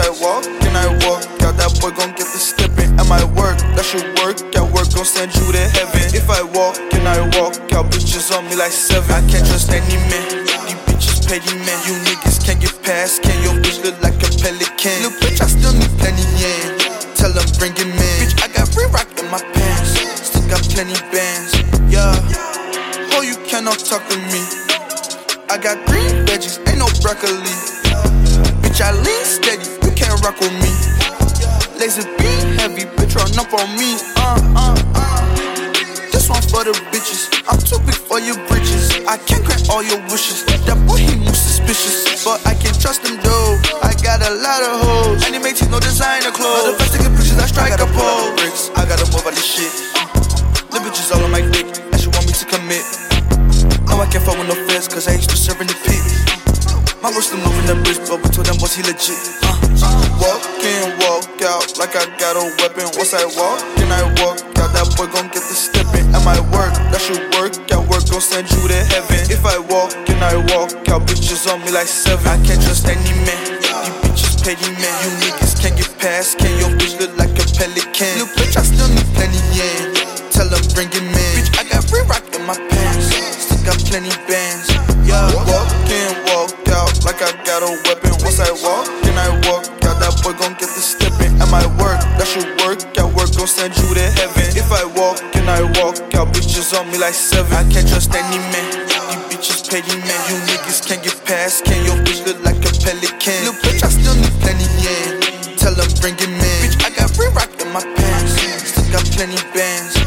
weapon. Once I walk, then I walk out. That boy gon' get the stepping. At my work, that should work. At work gon' send you to heaven. If I walk, then I walk out. Bitches on me like seven. I can't trust any man. These bitches petty man. You niggas can't get past. Can your bitch look like a pelican? Little bitch, I still need plenty yen. Tell them bring him in. Bitch, I got free rock in my pants. Still got plenty bands. Yeah. Oh, you cannot talk to me. I got green veggies, ain't no broccoli. Bitch, I lean steady, you can't rock with me. Lazy be heavy, bitch, run up on me. Uh, uh, uh. This one for the bitches. I'm too big for your britches. I can't grant all your wishes. That boy, he moves suspicious. But I can trust him though. I got a lot of hoes. And he makes no designer clothes. All the best take pictures, I strike a pole. Bricks, I gotta move all this shit. The bitches all on my dick, and she want me to commit. No, I can't fuck with no feds, cause I used to serve in the pit. My bro still moving the bridge, but we told them was he legit. Uh, uh. Walk in, walk out, like I got a weapon. Once I walk, then I walk out. That boy gon' get the stepping. At my work, that should work. At work gon' send you to heaven. If I walk, then I walk out. Bitches on me like seven. I can't trust any man. You bitches petty man. You niggas can't get past. Can your bitch look like a pelican? Little bitch, I still need plenty yen. Tell them bring him in. Bitch, I got free rock in my pants. Still got plenty bands. Yeah, walk in, walk out like I got a weapon. Once I walk, then I walk out. That boy gon' get the stepping. At my work, that should work. At work gon' send you to heaven. If I walk, then I walk out. Bitches on me like seven. I can't trust any man. These bitches petty man. You niggas can't get past. Can your bitch look like a pelican? Little bitch, I still need plenty yen. Tell them bring him in. Bitch, I got free rock in my pants. Still got plenty bands. Yeah.